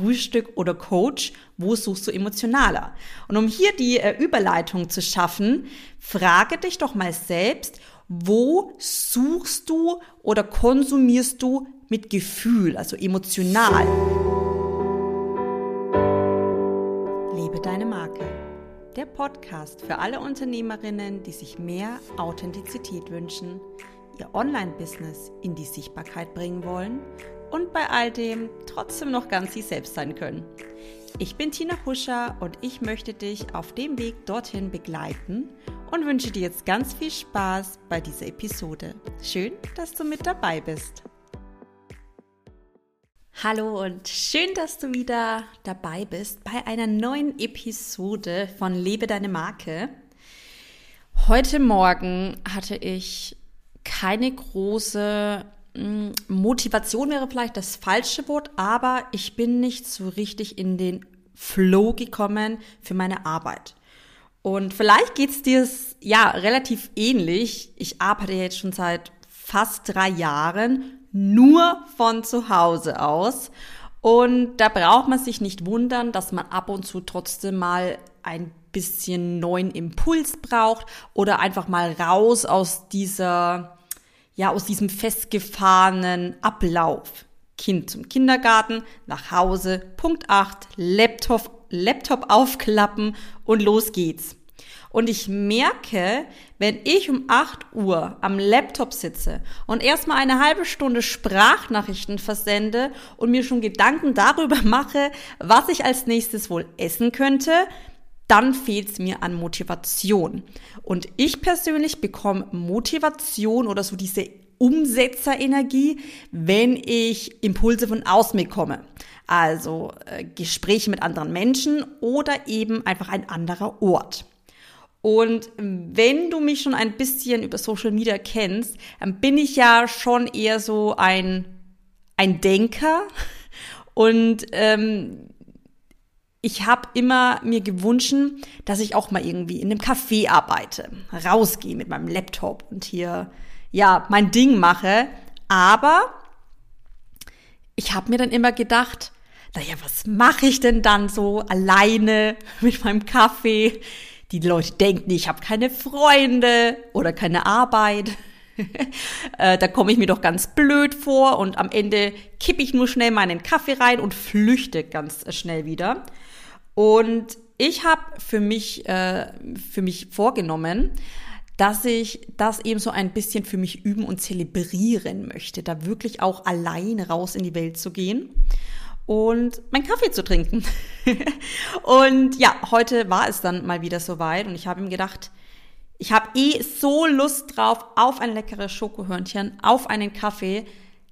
Frühstück oder Coach, wo suchst du emotionaler? Und um hier die äh, Überleitung zu schaffen, frage dich doch mal selbst, wo suchst du oder konsumierst du mit Gefühl, also emotional? Lebe deine Marke. Der Podcast für alle Unternehmerinnen, die sich mehr Authentizität wünschen, ihr Online-Business in die Sichtbarkeit bringen wollen und bei all dem trotzdem noch ganz sie selbst sein können. Ich bin Tina Huscher und ich möchte dich auf dem Weg dorthin begleiten und wünsche dir jetzt ganz viel Spaß bei dieser Episode. Schön, dass du mit dabei bist. Hallo und schön, dass du wieder dabei bist bei einer neuen Episode von Lebe deine Marke. Heute Morgen hatte ich keine große Motivation wäre vielleicht das falsche Wort, aber ich bin nicht so richtig in den Flow gekommen für meine Arbeit. Und vielleicht geht's dir ja relativ ähnlich. Ich arbeite jetzt schon seit fast drei Jahren nur von zu Hause aus. Und da braucht man sich nicht wundern, dass man ab und zu trotzdem mal ein bisschen neuen Impuls braucht oder einfach mal raus aus dieser ja aus diesem festgefahrenen Ablauf. Kind zum Kindergarten, nach Hause, Punkt 8, Laptop, Laptop aufklappen und los geht's. Und ich merke, wenn ich um 8 Uhr am Laptop sitze und erstmal eine halbe Stunde Sprachnachrichten versende und mir schon Gedanken darüber mache, was ich als nächstes wohl essen könnte, dann fehlt es mir an Motivation. Und ich persönlich bekomme Motivation oder so diese Umsetzerenergie, wenn ich Impulse von außen bekomme. Also äh, Gespräche mit anderen Menschen oder eben einfach ein anderer Ort. Und wenn du mich schon ein bisschen über Social Media kennst, dann bin ich ja schon eher so ein, ein Denker. Und ähm, ich habe immer mir gewünscht, dass ich auch mal irgendwie in einem Café arbeite, rausgehe mit meinem Laptop und hier ja mein Ding mache. Aber ich habe mir dann immer gedacht, naja, was mache ich denn dann so alleine mit meinem Kaffee? Die Leute denken, ich habe keine Freunde oder keine Arbeit. Äh, da komme ich mir doch ganz blöd vor und am Ende kippe ich nur schnell meinen Kaffee rein und flüchte ganz schnell wieder. Und ich habe für mich, äh, für mich vorgenommen, dass ich das eben so ein bisschen für mich üben und zelebrieren möchte, da wirklich auch alleine raus in die Welt zu gehen und meinen Kaffee zu trinken. und ja, heute war es dann mal wieder soweit und ich habe ihm gedacht, ich habe eh so Lust drauf auf ein leckeres Schokohörnchen, auf einen Kaffee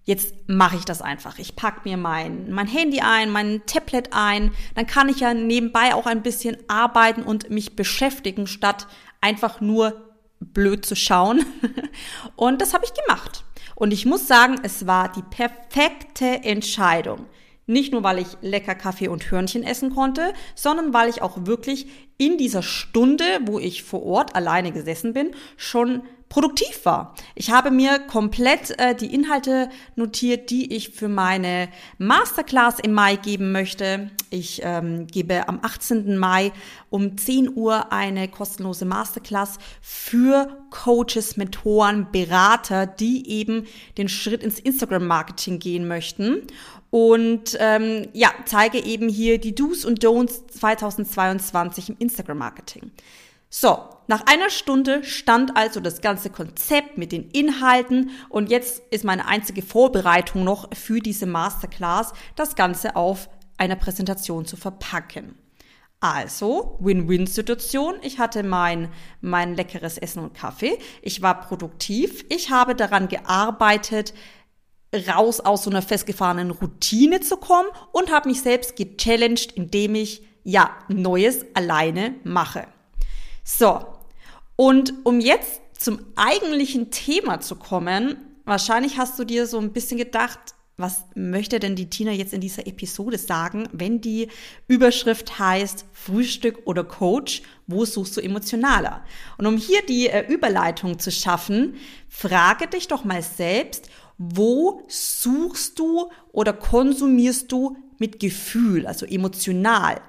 jetzt mache ich das einfach. Ich pack mir mein, mein Handy ein, mein Tablet ein. Dann kann ich ja nebenbei auch ein bisschen arbeiten und mich beschäftigen, statt einfach nur blöd zu schauen. Und das habe ich gemacht. Und ich muss sagen, es war die perfekte Entscheidung. Nicht nur, weil ich lecker Kaffee und Hörnchen essen konnte, sondern weil ich auch wirklich in dieser Stunde, wo ich vor Ort alleine gesessen bin, schon produktiv war. Ich habe mir komplett äh, die Inhalte notiert, die ich für meine Masterclass im Mai geben möchte. Ich ähm, gebe am 18. Mai um 10 Uhr eine kostenlose Masterclass für Coaches, Mentoren, Berater, die eben den Schritt ins Instagram-Marketing gehen möchten. Und ähm, ja, zeige eben hier die Do's und Don'ts 2022 im Instagram-Marketing. So, nach einer Stunde stand also das ganze Konzept mit den Inhalten und jetzt ist meine einzige Vorbereitung noch für diese Masterclass, das Ganze auf einer Präsentation zu verpacken. Also, Win-Win-Situation. Ich hatte mein, mein leckeres Essen und Kaffee. Ich war produktiv. Ich habe daran gearbeitet, raus aus so einer festgefahrenen Routine zu kommen und habe mich selbst gechallenged, indem ich ja Neues alleine mache. So, und um jetzt zum eigentlichen Thema zu kommen, wahrscheinlich hast du dir so ein bisschen gedacht, was möchte denn die Tina jetzt in dieser Episode sagen, wenn die Überschrift heißt Frühstück oder Coach, wo suchst du emotionaler? Und um hier die äh, Überleitung zu schaffen, frage dich doch mal selbst, wo suchst du oder konsumierst du mit Gefühl, also emotional.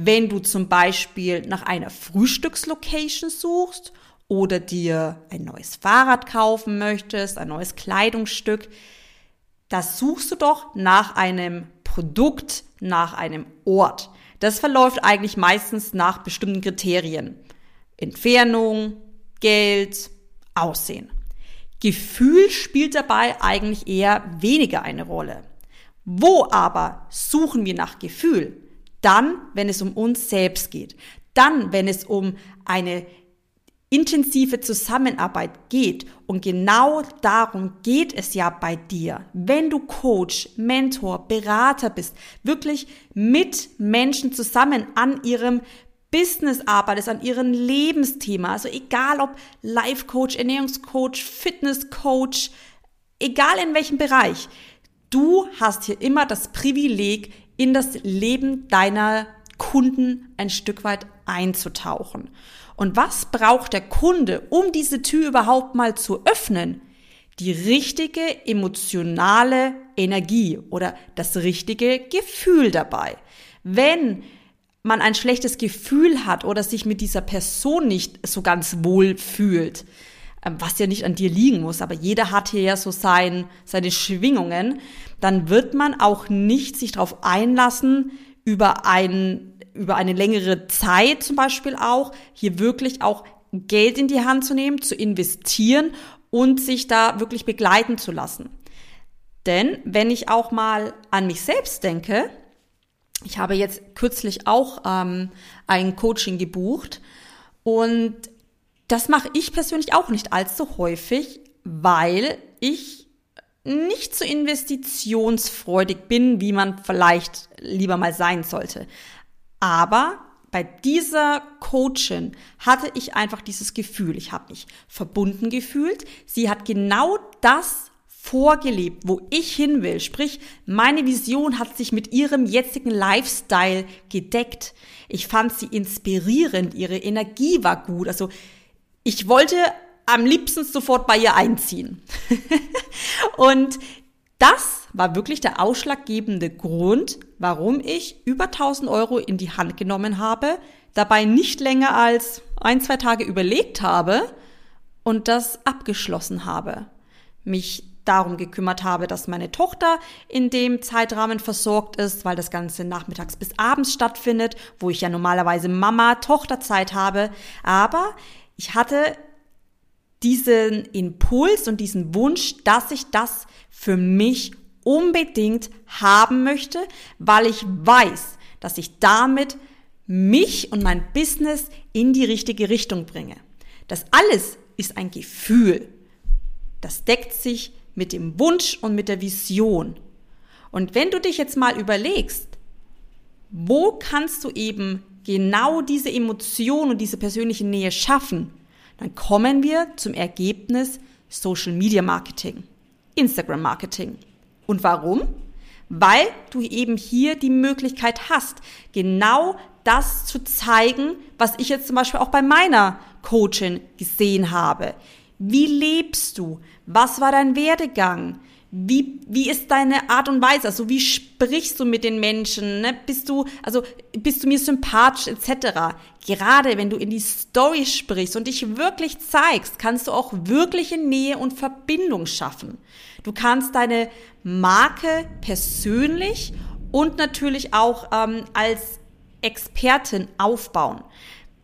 Wenn du zum Beispiel nach einer Frühstückslocation suchst oder dir ein neues Fahrrad kaufen möchtest, ein neues Kleidungsstück, da suchst du doch nach einem Produkt, nach einem Ort. Das verläuft eigentlich meistens nach bestimmten Kriterien. Entfernung, Geld, Aussehen. Gefühl spielt dabei eigentlich eher weniger eine Rolle. Wo aber suchen wir nach Gefühl? Dann, wenn es um uns selbst geht. Dann, wenn es um eine intensive Zusammenarbeit geht. Und genau darum geht es ja bei dir. Wenn du Coach, Mentor, Berater bist, wirklich mit Menschen zusammen an ihrem Business arbeitest, an ihrem Lebensthema, also egal ob Life Coach, Ernährungscoach, Fitness Coach, egal in welchem Bereich, du hast hier immer das Privileg, in das Leben deiner Kunden ein Stück weit einzutauchen. Und was braucht der Kunde, um diese Tür überhaupt mal zu öffnen? Die richtige emotionale Energie oder das richtige Gefühl dabei. Wenn man ein schlechtes Gefühl hat oder sich mit dieser Person nicht so ganz wohl fühlt, was ja nicht an dir liegen muss, aber jeder hat hier ja so sein, seine Schwingungen, dann wird man auch nicht sich darauf einlassen, über, ein, über eine längere Zeit zum Beispiel auch, hier wirklich auch Geld in die Hand zu nehmen, zu investieren und sich da wirklich begleiten zu lassen. Denn wenn ich auch mal an mich selbst denke, ich habe jetzt kürzlich auch ähm, ein Coaching gebucht und das mache ich persönlich auch nicht allzu häufig, weil ich nicht so investitionsfreudig bin, wie man vielleicht lieber mal sein sollte. Aber bei dieser Coachin hatte ich einfach dieses Gefühl, ich habe mich verbunden gefühlt. Sie hat genau das vorgelebt, wo ich hin will. Sprich, meine Vision hat sich mit ihrem jetzigen Lifestyle gedeckt. Ich fand sie inspirierend, ihre Energie war gut. Also ich wollte am liebsten sofort bei ihr einziehen. und das war wirklich der ausschlaggebende Grund, warum ich über 1000 Euro in die Hand genommen habe, dabei nicht länger als ein, zwei Tage überlegt habe und das abgeschlossen habe. Mich darum gekümmert habe, dass meine Tochter in dem Zeitrahmen versorgt ist, weil das Ganze nachmittags bis abends stattfindet, wo ich ja normalerweise Mama-Tochter-Zeit habe. Aber ich hatte diesen Impuls und diesen Wunsch, dass ich das für mich unbedingt haben möchte, weil ich weiß, dass ich damit mich und mein Business in die richtige Richtung bringe. Das alles ist ein Gefühl. Das deckt sich mit dem Wunsch und mit der Vision. Und wenn du dich jetzt mal überlegst, wo kannst du eben genau diese Emotion und diese persönliche Nähe schaffen, dann kommen wir zum Ergebnis Social Media Marketing, Instagram Marketing. Und warum? Weil du eben hier die Möglichkeit hast, genau das zu zeigen, was ich jetzt zum Beispiel auch bei meiner Coachin gesehen habe. Wie lebst du? Was war dein Werdegang? Wie, wie ist deine Art und Weise? Also wie sprichst du mit den Menschen? Ne? Bist du, also bist du mir sympathisch etc. Gerade wenn du in die Story sprichst und dich wirklich zeigst, kannst du auch wirkliche Nähe und Verbindung schaffen. Du kannst deine Marke persönlich und natürlich auch ähm, als Expertin aufbauen.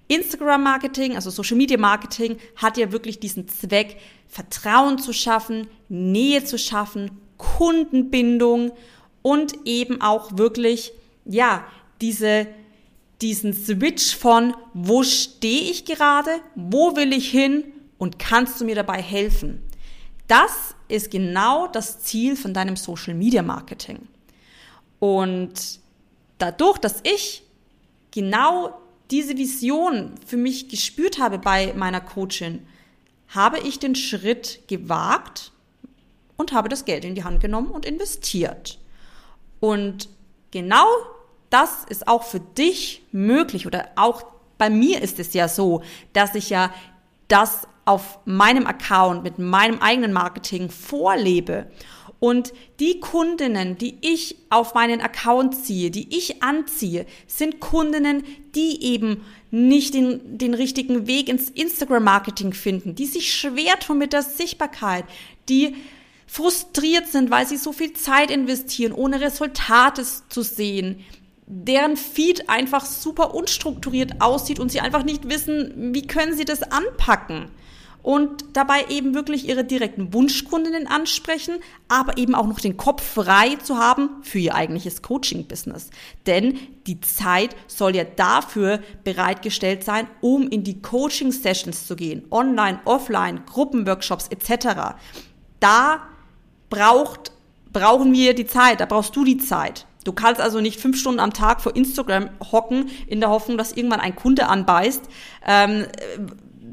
Instagram-Marketing, also Social-Media-Marketing, hat ja wirklich diesen Zweck, Vertrauen zu schaffen, Nähe zu schaffen, Kundenbindung und eben auch wirklich, ja, diese, diesen Switch von, wo stehe ich gerade, wo will ich hin und kannst du mir dabei helfen? Das ist genau das Ziel von deinem Social Media Marketing. Und dadurch, dass ich genau diese Vision für mich gespürt habe bei meiner Coachin, habe ich den Schritt gewagt und habe das Geld in die Hand genommen und investiert. Und genau das ist auch für dich möglich oder auch bei mir ist es ja so, dass ich ja das auf meinem Account mit meinem eigenen Marketing vorlebe Und die Kundinnen, die ich auf meinen Account ziehe, die ich anziehe, sind Kundinnen, die eben nicht den, den richtigen Weg ins Instagram-Marketing finden, die sich schwer tun mit der Sichtbarkeit, die frustriert sind, weil sie so viel Zeit investieren, ohne Resultate zu sehen, deren Feed einfach super unstrukturiert aussieht und sie einfach nicht wissen, wie können sie das anpacken und dabei eben wirklich ihre direkten Wunschkundinnen ansprechen, aber eben auch noch den Kopf frei zu haben für ihr eigentliches Coaching-Business. Denn die Zeit soll ja dafür bereitgestellt sein, um in die Coaching-Sessions zu gehen, online, offline, Gruppenworkshops etc. Da braucht, brauchen wir die Zeit, da brauchst du die Zeit. Du kannst also nicht fünf Stunden am Tag vor Instagram hocken, in der Hoffnung, dass irgendwann ein Kunde anbeißt. Ähm,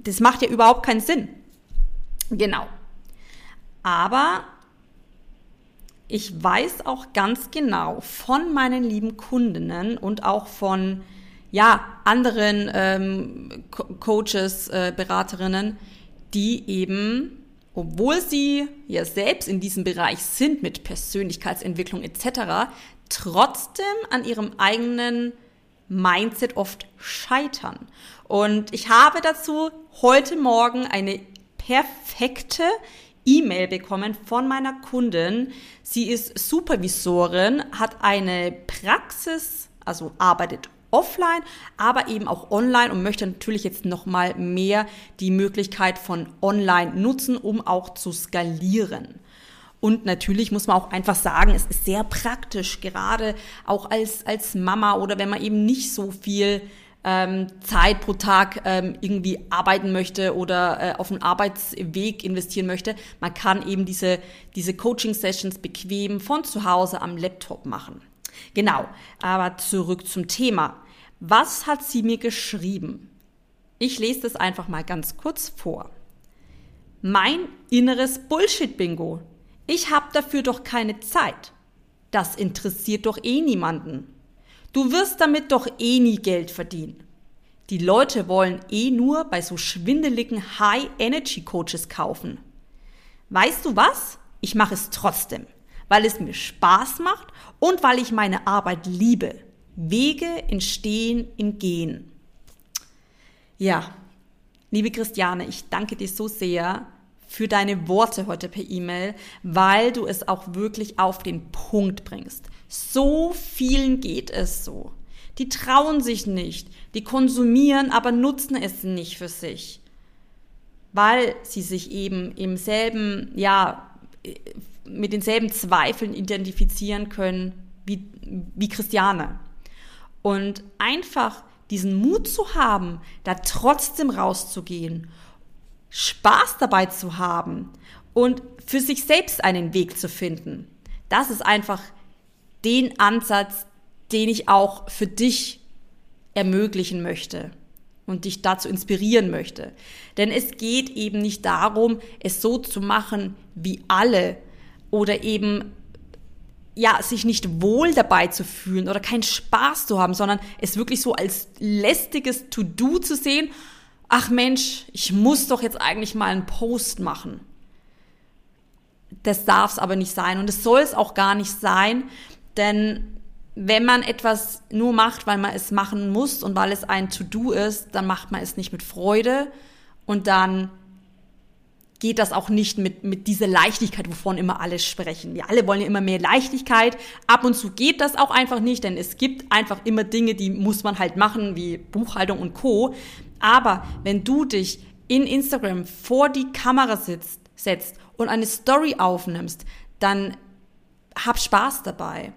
das macht ja überhaupt keinen Sinn. Genau. Aber ich weiß auch ganz genau von meinen lieben Kundinnen und auch von ja, anderen ähm, Coaches, äh, Beraterinnen, die eben, obwohl sie ja selbst in diesem Bereich sind mit Persönlichkeitsentwicklung etc., trotzdem an ihrem eigenen Mindset oft scheitern. Und ich habe dazu heute Morgen eine perfekte E-Mail bekommen von meiner Kundin. Sie ist Supervisorin, hat eine Praxis, also arbeitet offline, aber eben auch online und möchte natürlich jetzt noch mal mehr die Möglichkeit von online nutzen, um auch zu skalieren. Und natürlich muss man auch einfach sagen, es ist sehr praktisch, gerade auch als, als Mama oder wenn man eben nicht so viel ähm, Zeit pro Tag ähm, irgendwie arbeiten möchte oder äh, auf einen Arbeitsweg investieren möchte. Man kann eben diese, diese Coaching-Sessions bequem von zu Hause am Laptop machen. Genau, aber zurück zum Thema. Was hat sie mir geschrieben? Ich lese das einfach mal ganz kurz vor. Mein inneres Bullshit-Bingo. Ich habe dafür doch keine Zeit. Das interessiert doch eh niemanden. Du wirst damit doch eh nie Geld verdienen. Die Leute wollen eh nur bei so schwindeligen High-Energy-Coaches kaufen. Weißt du was? Ich mache es trotzdem, weil es mir Spaß macht und weil ich meine Arbeit liebe. Wege entstehen im Gehen. Ja, liebe Christiane, ich danke dir so sehr für deine Worte heute per E-Mail, weil du es auch wirklich auf den Punkt bringst. So vielen geht es so. Die trauen sich nicht, die konsumieren, aber nutzen es nicht für sich, weil sie sich eben im selben, ja, mit denselben Zweifeln identifizieren können wie, wie Christiane. Und einfach diesen Mut zu haben, da trotzdem rauszugehen Spaß dabei zu haben und für sich selbst einen Weg zu finden. Das ist einfach den Ansatz, den ich auch für dich ermöglichen möchte und dich dazu inspirieren möchte. Denn es geht eben nicht darum, es so zu machen wie alle oder eben ja, sich nicht wohl dabei zu fühlen oder keinen Spaß zu haben, sondern es wirklich so als lästiges To-Do zu sehen ach Mensch, ich muss doch jetzt eigentlich mal einen Post machen. Das darf es aber nicht sein und es soll es auch gar nicht sein, denn wenn man etwas nur macht, weil man es machen muss und weil es ein To-Do ist, dann macht man es nicht mit Freude und dann geht das auch nicht mit, mit dieser Leichtigkeit, wovon immer alle sprechen. Wir alle wollen ja immer mehr Leichtigkeit. Ab und zu geht das auch einfach nicht, denn es gibt einfach immer Dinge, die muss man halt machen, wie Buchhaltung und Co. Aber wenn du dich in Instagram vor die Kamera sitzt, setzt und eine Story aufnimmst, dann hab Spaß dabei.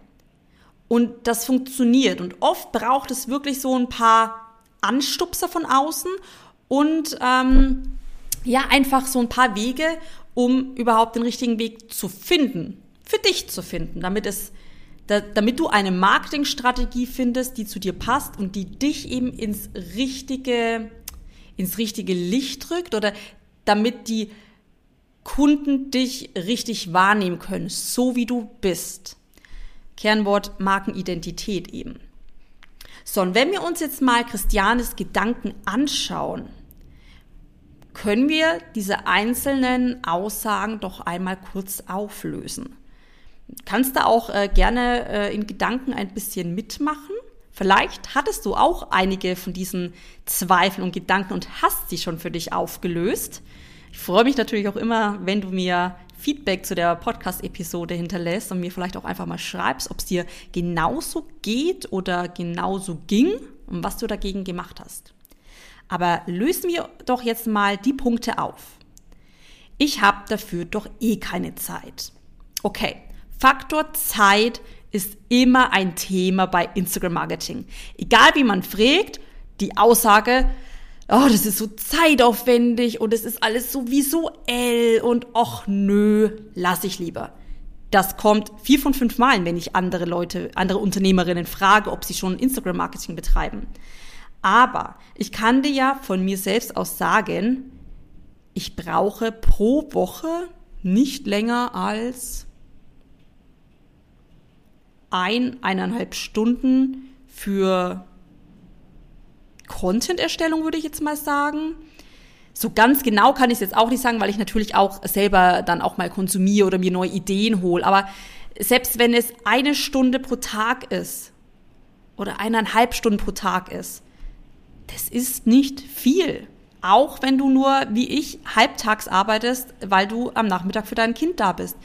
Und das funktioniert. Und oft braucht es wirklich so ein paar Anstupser von außen und ähm, ja, einfach so ein paar Wege, um überhaupt den richtigen Weg zu finden, für dich zu finden, damit es da, damit du eine Marketingstrategie findest, die zu dir passt und die dich eben ins richtige, ins richtige Licht drückt oder damit die Kunden dich richtig wahrnehmen können, so wie du bist. Kernwort Markenidentität eben. So, und wenn wir uns jetzt mal Christianes Gedanken anschauen, können wir diese einzelnen Aussagen doch einmal kurz auflösen. kannst da auch äh, gerne äh, in Gedanken ein bisschen mitmachen. Vielleicht hattest du auch einige von diesen Zweifeln und Gedanken und hast sie schon für dich aufgelöst. Ich freue mich natürlich auch immer, wenn du mir Feedback zu der Podcast-Episode hinterlässt und mir vielleicht auch einfach mal schreibst, ob es dir genauso geht oder genauso ging und was du dagegen gemacht hast. Aber lösen wir doch jetzt mal die Punkte auf. Ich habe dafür doch eh keine Zeit. Okay, Faktor Zeit ist immer ein Thema bei Instagram Marketing. Egal wie man fragt, die Aussage, oh, das ist so zeitaufwendig und es ist alles so visuell und ach nö, lass ich lieber. Das kommt vier von fünf Malen, wenn ich andere Leute, andere Unternehmerinnen frage, ob sie schon Instagram Marketing betreiben. Aber ich kann dir ja von mir selbst aus sagen, ich brauche pro Woche nicht länger als ein, eineinhalb Stunden für Content-Erstellung, würde ich jetzt mal sagen. So ganz genau kann ich es jetzt auch nicht sagen, weil ich natürlich auch selber dann auch mal konsumiere oder mir neue Ideen hole. Aber selbst wenn es eine Stunde pro Tag ist oder eineinhalb Stunden pro Tag ist, das ist nicht viel. Auch wenn du nur, wie ich, halbtags arbeitest, weil du am Nachmittag für dein Kind da bist.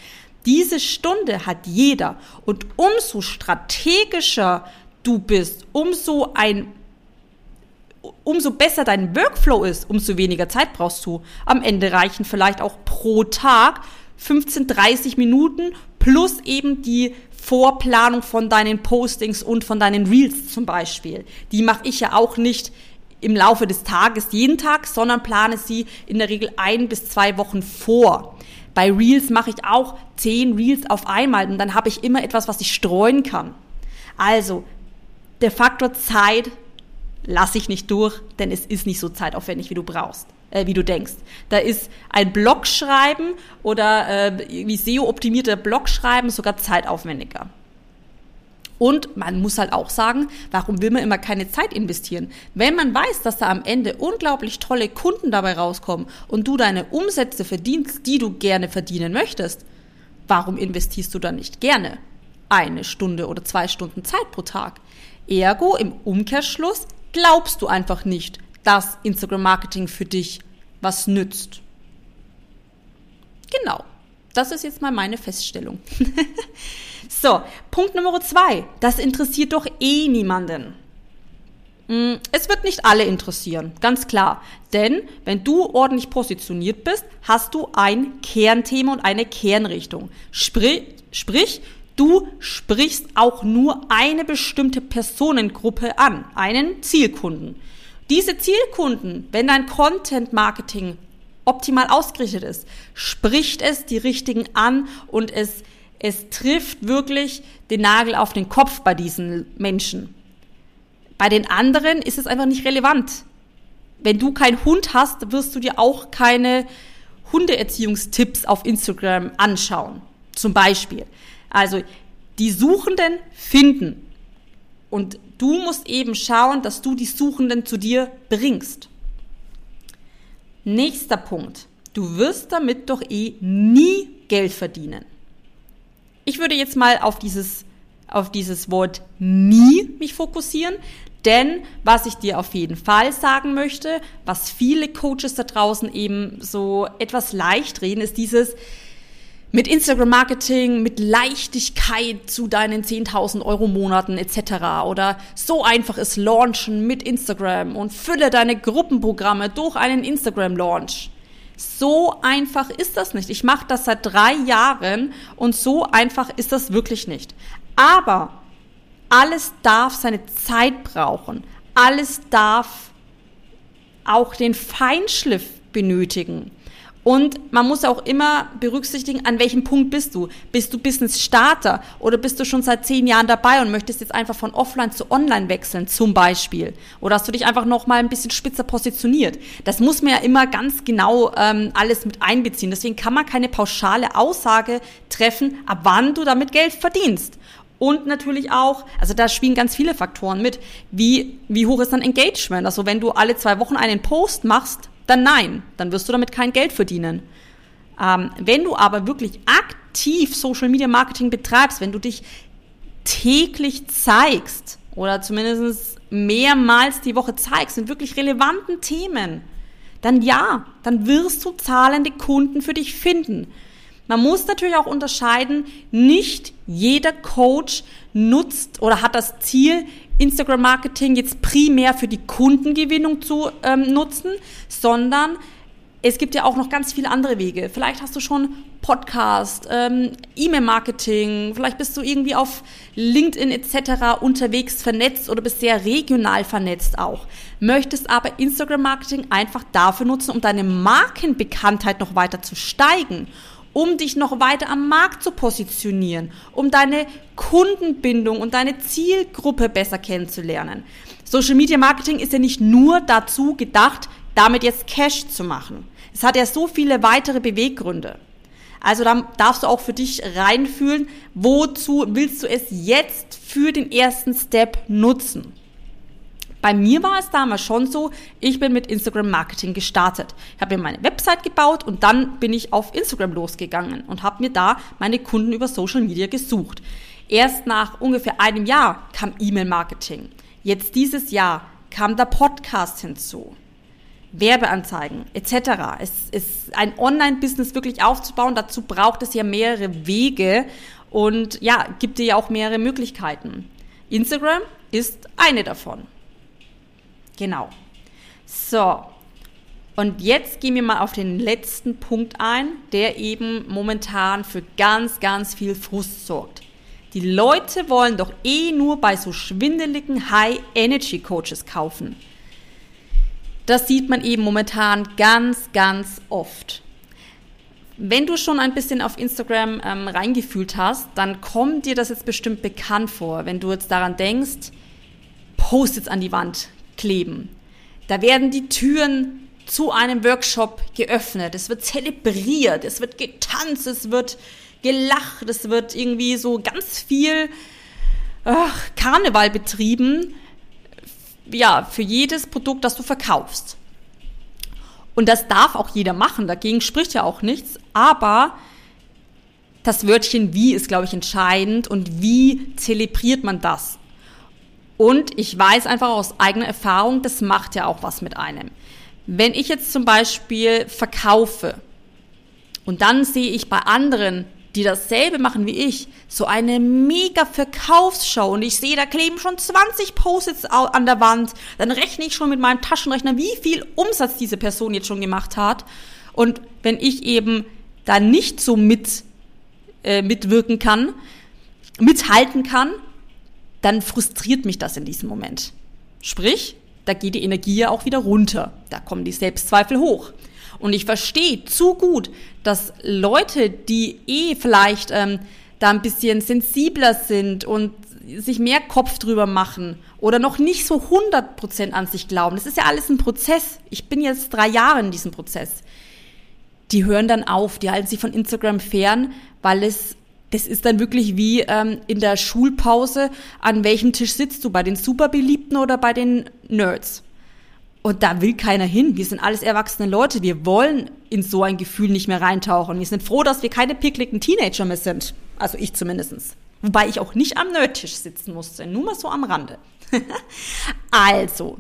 Diese Stunde hat jeder. Und umso strategischer du bist, umso ein umso besser dein Workflow ist, umso weniger Zeit brauchst du. Am Ende reichen vielleicht auch pro Tag 15, 30 Minuten plus eben die Vorplanung von deinen Postings und von deinen Reels zum Beispiel. Die mache ich ja auch nicht im Laufe des Tages jeden Tag, sondern plane sie in der Regel ein bis zwei Wochen vor. Bei Reels mache ich auch zehn Reels auf einmal und dann habe ich immer etwas, was ich streuen kann. Also, der Faktor Zeit lasse ich nicht durch, denn es ist nicht so zeitaufwendig, wie du brauchst, äh, wie du denkst. Da ist ein Blog schreiben oder äh, irgendwie SEO-optimierter Blog schreiben sogar zeitaufwendiger. Und man muss halt auch sagen, warum will man immer keine Zeit investieren? Wenn man weiß, dass da am Ende unglaublich tolle Kunden dabei rauskommen und du deine Umsätze verdienst, die du gerne verdienen möchtest, warum investierst du dann nicht gerne eine Stunde oder zwei Stunden Zeit pro Tag? Ergo im Umkehrschluss glaubst du einfach nicht, dass Instagram Marketing für dich was nützt. Genau. Das ist jetzt mal meine Feststellung. So, Punkt Nummer zwei. Das interessiert doch eh niemanden. Mm, es wird nicht alle interessieren, ganz klar. Denn wenn du ordentlich positioniert bist, hast du ein Kernthema und eine Kernrichtung. Sprich, sprich, du sprichst auch nur eine bestimmte Personengruppe an, einen Zielkunden. Diese Zielkunden, wenn dein Content Marketing optimal ausgerichtet ist, spricht es die richtigen an und es es trifft wirklich den Nagel auf den Kopf bei diesen Menschen. Bei den anderen ist es einfach nicht relevant. Wenn du keinen Hund hast, wirst du dir auch keine Hundeerziehungstipps auf Instagram anschauen. Zum Beispiel. Also die Suchenden finden. Und du musst eben schauen, dass du die Suchenden zu dir bringst. Nächster Punkt. Du wirst damit doch eh nie Geld verdienen. Ich würde jetzt mal auf dieses, auf dieses Wort nie mich fokussieren, denn was ich dir auf jeden Fall sagen möchte, was viele Coaches da draußen eben so etwas leicht reden, ist dieses, mit Instagram Marketing, mit Leichtigkeit zu deinen 10.000 Euro Monaten etc. Oder so einfach ist Launchen mit Instagram und fülle deine Gruppenprogramme durch einen Instagram Launch. So einfach ist das nicht. Ich mache das seit drei Jahren und so einfach ist das wirklich nicht. Aber alles darf seine Zeit brauchen. Alles darf auch den Feinschliff benötigen. Und man muss auch immer berücksichtigen, an welchem Punkt bist du. Bist du Business Starter oder bist du schon seit zehn Jahren dabei und möchtest jetzt einfach von offline zu online wechseln, zum Beispiel? Oder hast du dich einfach noch mal ein bisschen spitzer positioniert? Das muss man ja immer ganz genau ähm, alles mit einbeziehen. Deswegen kann man keine pauschale Aussage treffen, ab wann du damit Geld verdienst. Und natürlich auch, also da spielen ganz viele Faktoren mit. Wie, wie hoch ist dann Engagement? Also wenn du alle zwei Wochen einen Post machst, dann nein, dann wirst du damit kein Geld verdienen. Ähm, wenn du aber wirklich aktiv Social Media Marketing betreibst, wenn du dich täglich zeigst oder zumindest mehrmals die Woche zeigst in wirklich relevanten Themen, dann ja, dann wirst du zahlende Kunden für dich finden. Man muss natürlich auch unterscheiden, nicht jeder Coach nutzt oder hat das Ziel, Instagram Marketing jetzt primär für die Kundengewinnung zu ähm, nutzen, sondern es gibt ja auch noch ganz viele andere Wege. Vielleicht hast du schon Podcast, ähm, E-Mail-Marketing, vielleicht bist du irgendwie auf LinkedIn etc. unterwegs vernetzt oder bist sehr regional vernetzt auch. Möchtest aber Instagram-Marketing einfach dafür nutzen, um deine Markenbekanntheit noch weiter zu steigen um dich noch weiter am Markt zu positionieren, um deine Kundenbindung und deine Zielgruppe besser kennenzulernen. Social Media Marketing ist ja nicht nur dazu gedacht, damit jetzt Cash zu machen. Es hat ja so viele weitere Beweggründe. Also da darfst du auch für dich reinfühlen, wozu willst du es jetzt für den ersten Step nutzen. Bei mir war es damals schon so, ich bin mit Instagram Marketing gestartet. Ich habe mir meine Website gebaut und dann bin ich auf Instagram losgegangen und habe mir da meine Kunden über Social Media gesucht. Erst nach ungefähr einem Jahr kam E-Mail Marketing. Jetzt dieses Jahr kam der Podcast hinzu. Werbeanzeigen etc. Es ist ein Online-Business wirklich aufzubauen. Dazu braucht es ja mehrere Wege und ja, gibt dir ja auch mehrere Möglichkeiten. Instagram ist eine davon. Genau. So. Und jetzt gehen wir mal auf den letzten Punkt ein, der eben momentan für ganz, ganz viel Frust sorgt. Die Leute wollen doch eh nur bei so schwindeligen High-Energy-Coaches kaufen. Das sieht man eben momentan ganz, ganz oft. Wenn du schon ein bisschen auf Instagram ähm, reingefühlt hast, dann kommt dir das jetzt bestimmt bekannt vor, wenn du jetzt daran denkst, Post-its an die Wand kleben. Da werden die Türen zu einem Workshop geöffnet. Es wird zelebriert, es wird getanzt, es wird gelacht, es wird irgendwie so ganz viel ach, Karneval betrieben. Ja, für jedes Produkt, das du verkaufst. Und das darf auch jeder machen, dagegen spricht ja auch nichts, aber das Wörtchen wie ist, glaube ich, entscheidend und wie zelebriert man das? Und ich weiß einfach aus eigener Erfahrung, das macht ja auch was mit einem. Wenn ich jetzt zum Beispiel verkaufe und dann sehe ich bei anderen, die dasselbe machen wie ich, so eine mega Verkaufsshow und ich sehe, da kleben schon 20 Post-its an der Wand, dann rechne ich schon mit meinem Taschenrechner, wie viel Umsatz diese Person jetzt schon gemacht hat. Und wenn ich eben da nicht so mit, äh, mitwirken kann, mithalten kann, dann frustriert mich das in diesem Moment. Sprich, da geht die Energie ja auch wieder runter. Da kommen die Selbstzweifel hoch. Und ich verstehe zu gut, dass Leute, die eh vielleicht ähm, da ein bisschen sensibler sind und sich mehr Kopf drüber machen oder noch nicht so 100% an sich glauben, das ist ja alles ein Prozess. Ich bin jetzt drei Jahre in diesem Prozess. Die hören dann auf, die halten sich von Instagram fern, weil es das ist dann wirklich wie ähm, in der Schulpause, an welchem Tisch sitzt du, bei den Superbeliebten oder bei den Nerds? Und da will keiner hin. Wir sind alles erwachsene Leute. Wir wollen in so ein Gefühl nicht mehr reintauchen. Wir sind froh, dass wir keine pickligen Teenager mehr sind. Also ich zumindestens. Wobei ich auch nicht am Nerdtisch sitzen musste. Nur mal so am Rande. also,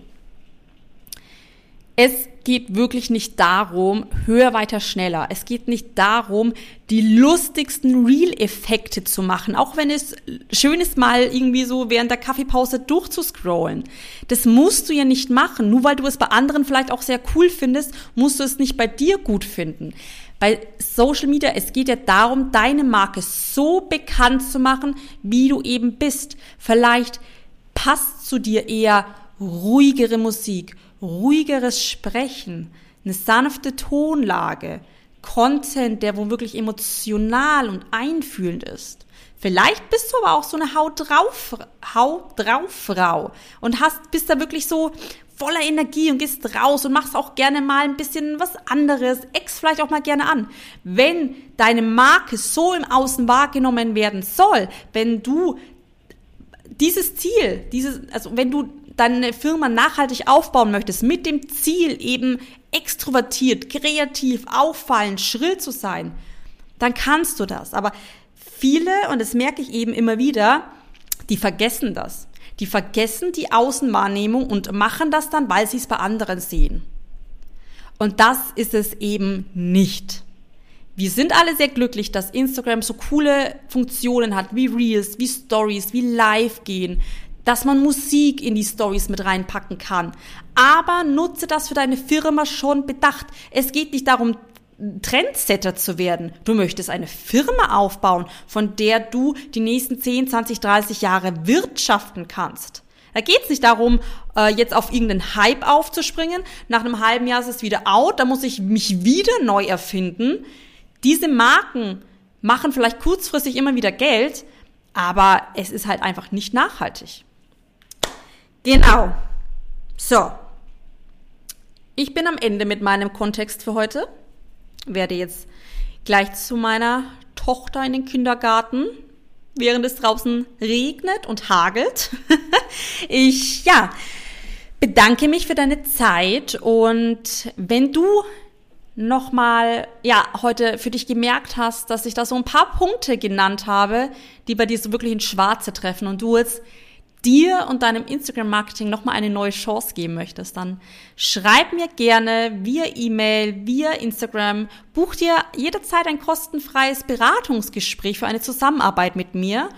es geht wirklich nicht darum, höher, weiter, schneller. Es geht nicht darum, die lustigsten Real-Effekte zu machen, auch wenn es schön ist, mal irgendwie so während der Kaffeepause durchzuscrollen. Das musst du ja nicht machen. Nur weil du es bei anderen vielleicht auch sehr cool findest, musst du es nicht bei dir gut finden. Bei Social Media, es geht ja darum, deine Marke so bekannt zu machen, wie du eben bist. Vielleicht passt zu dir eher ruhigere Musik, ruhigeres Sprechen, eine sanfte Tonlage, Content, der wo wirklich emotional und einfühlend ist. Vielleicht bist du aber auch so eine Haut drauf, Haut drauf Frau und hast, bist da wirklich so voller Energie und gehst raus und machst auch gerne mal ein bisschen was anderes, ex vielleicht auch mal gerne an. Wenn deine Marke so im Außen wahrgenommen werden soll, wenn du dieses Ziel, dieses, also wenn du deine Firma nachhaltig aufbauen möchtest, mit dem Ziel eben extrovertiert, kreativ, auffallend, schrill zu sein, dann kannst du das. Aber viele, und das merke ich eben immer wieder, die vergessen das. Die vergessen die Außenwahrnehmung und machen das dann, weil sie es bei anderen sehen. Und das ist es eben nicht. Wir sind alle sehr glücklich, dass Instagram so coole Funktionen hat, wie Reels, wie Stories, wie Live gehen, dass man Musik in die Stories mit reinpacken kann. Aber nutze das für deine Firma schon bedacht. Es geht nicht darum, Trendsetter zu werden. Du möchtest eine Firma aufbauen, von der du die nächsten 10, 20, 30 Jahre wirtschaften kannst. Da geht es nicht darum, äh, jetzt auf irgendeinen Hype aufzuspringen. Nach einem halben Jahr ist es wieder out, da muss ich mich wieder neu erfinden. Diese Marken machen vielleicht kurzfristig immer wieder Geld, aber es ist halt einfach nicht nachhaltig. Genau. So. Ich bin am Ende mit meinem Kontext für heute. Werde jetzt gleich zu meiner Tochter in den Kindergarten, während es draußen regnet und hagelt. ich, ja, bedanke mich für deine Zeit und wenn du nochmal, ja, heute für dich gemerkt hast, dass ich da so ein paar Punkte genannt habe, die bei dir so wirklich ins Schwarze treffen und du jetzt dir und deinem Instagram-Marketing nochmal eine neue Chance geben möchtest, dann schreib mir gerne via E-Mail, via Instagram, buch dir jederzeit ein kostenfreies Beratungsgespräch für eine Zusammenarbeit mit mir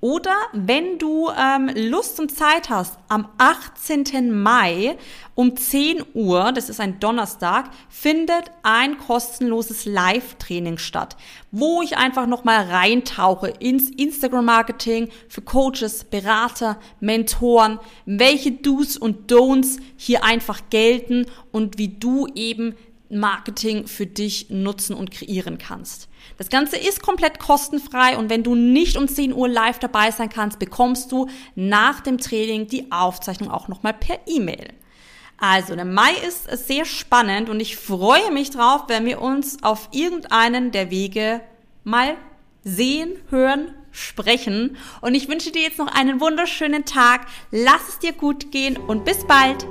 oder wenn du ähm, Lust und Zeit hast, am 18. Mai um 10 Uhr, das ist ein Donnerstag, findet ein kostenloses Live-Training statt, wo ich einfach nochmal reintauche ins Instagram-Marketing für Coaches, Berater, Mentoren, welche Do's und Don'ts hier einfach gelten und wie du eben Marketing für dich nutzen und kreieren kannst. Das Ganze ist komplett kostenfrei und wenn du nicht um 10 Uhr live dabei sein kannst, bekommst du nach dem Training die Aufzeichnung auch nochmal per E-Mail. Also, der Mai ist sehr spannend und ich freue mich drauf, wenn wir uns auf irgendeinen der Wege mal sehen, hören, sprechen. Und ich wünsche dir jetzt noch einen wunderschönen Tag. Lass es dir gut gehen und bis bald.